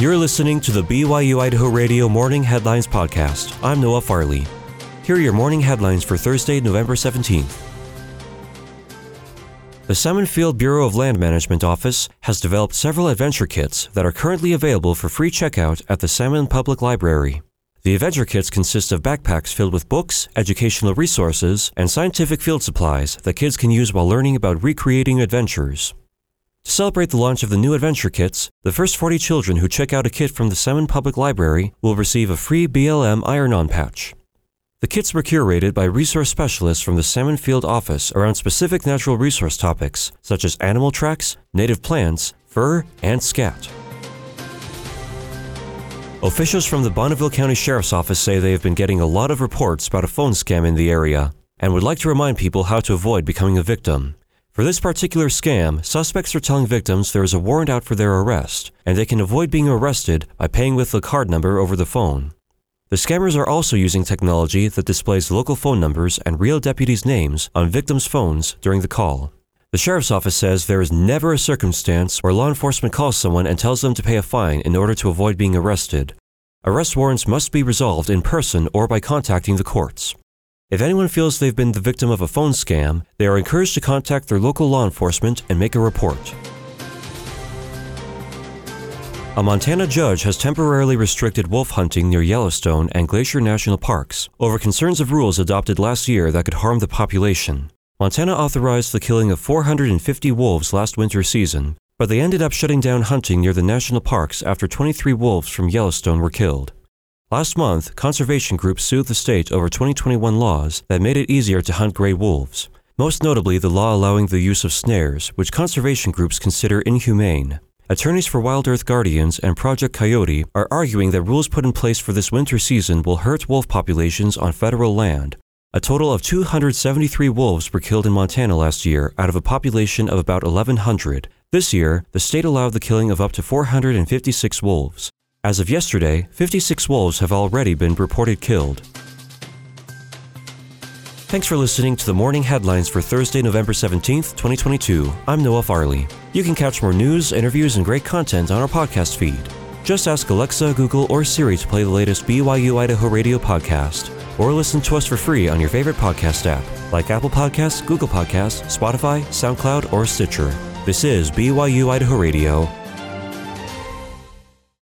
You're listening to the BYU Idaho Radio Morning Headlines Podcast. I'm Noah Farley. Here are your morning headlines for Thursday, November 17th. The Salmon Field Bureau of Land Management Office has developed several adventure kits that are currently available for free checkout at the Salmon Public Library. The adventure kits consist of backpacks filled with books, educational resources, and scientific field supplies that kids can use while learning about recreating adventures. To celebrate the launch of the new adventure kits, the first 40 children who check out a kit from the Salmon Public Library will receive a free BLM iron on patch. The kits were curated by resource specialists from the Salmon Field office around specific natural resource topics such as animal tracks, native plants, fur, and scat. Officials from the Bonneville County Sheriff's Office say they have been getting a lot of reports about a phone scam in the area and would like to remind people how to avoid becoming a victim. For this particular scam, suspects are telling victims there is a warrant out for their arrest, and they can avoid being arrested by paying with the card number over the phone. The scammers are also using technology that displays local phone numbers and real deputies' names on victims' phones during the call. The sheriff's office says there is never a circumstance where law enforcement calls someone and tells them to pay a fine in order to avoid being arrested. Arrest warrants must be resolved in person or by contacting the courts. If anyone feels they've been the victim of a phone scam, they are encouraged to contact their local law enforcement and make a report. A Montana judge has temporarily restricted wolf hunting near Yellowstone and Glacier National Parks over concerns of rules adopted last year that could harm the population. Montana authorized the killing of 450 wolves last winter season, but they ended up shutting down hunting near the national parks after 23 wolves from Yellowstone were killed. Last month, conservation groups sued the state over 2021 laws that made it easier to hunt gray wolves, most notably the law allowing the use of snares, which conservation groups consider inhumane. Attorneys for Wild Earth Guardians and Project Coyote are arguing that rules put in place for this winter season will hurt wolf populations on federal land, a total of 273 wolves were killed in Montana last year out of a population of about 1,100. This year, the state allowed the killing of up to 456 wolves. As of yesterday, 56 wolves have already been reported killed. Thanks for listening to the morning headlines for Thursday, November 17th, 2022. I'm Noah Farley. You can catch more news, interviews, and great content on our podcast feed. Just ask Alexa, Google, or Siri to play the latest BYU Idaho radio podcast or listen to us for free on your favorite podcast app like Apple Podcasts, Google Podcasts, Spotify, SoundCloud, or Stitcher. This is BYU Idaho Radio.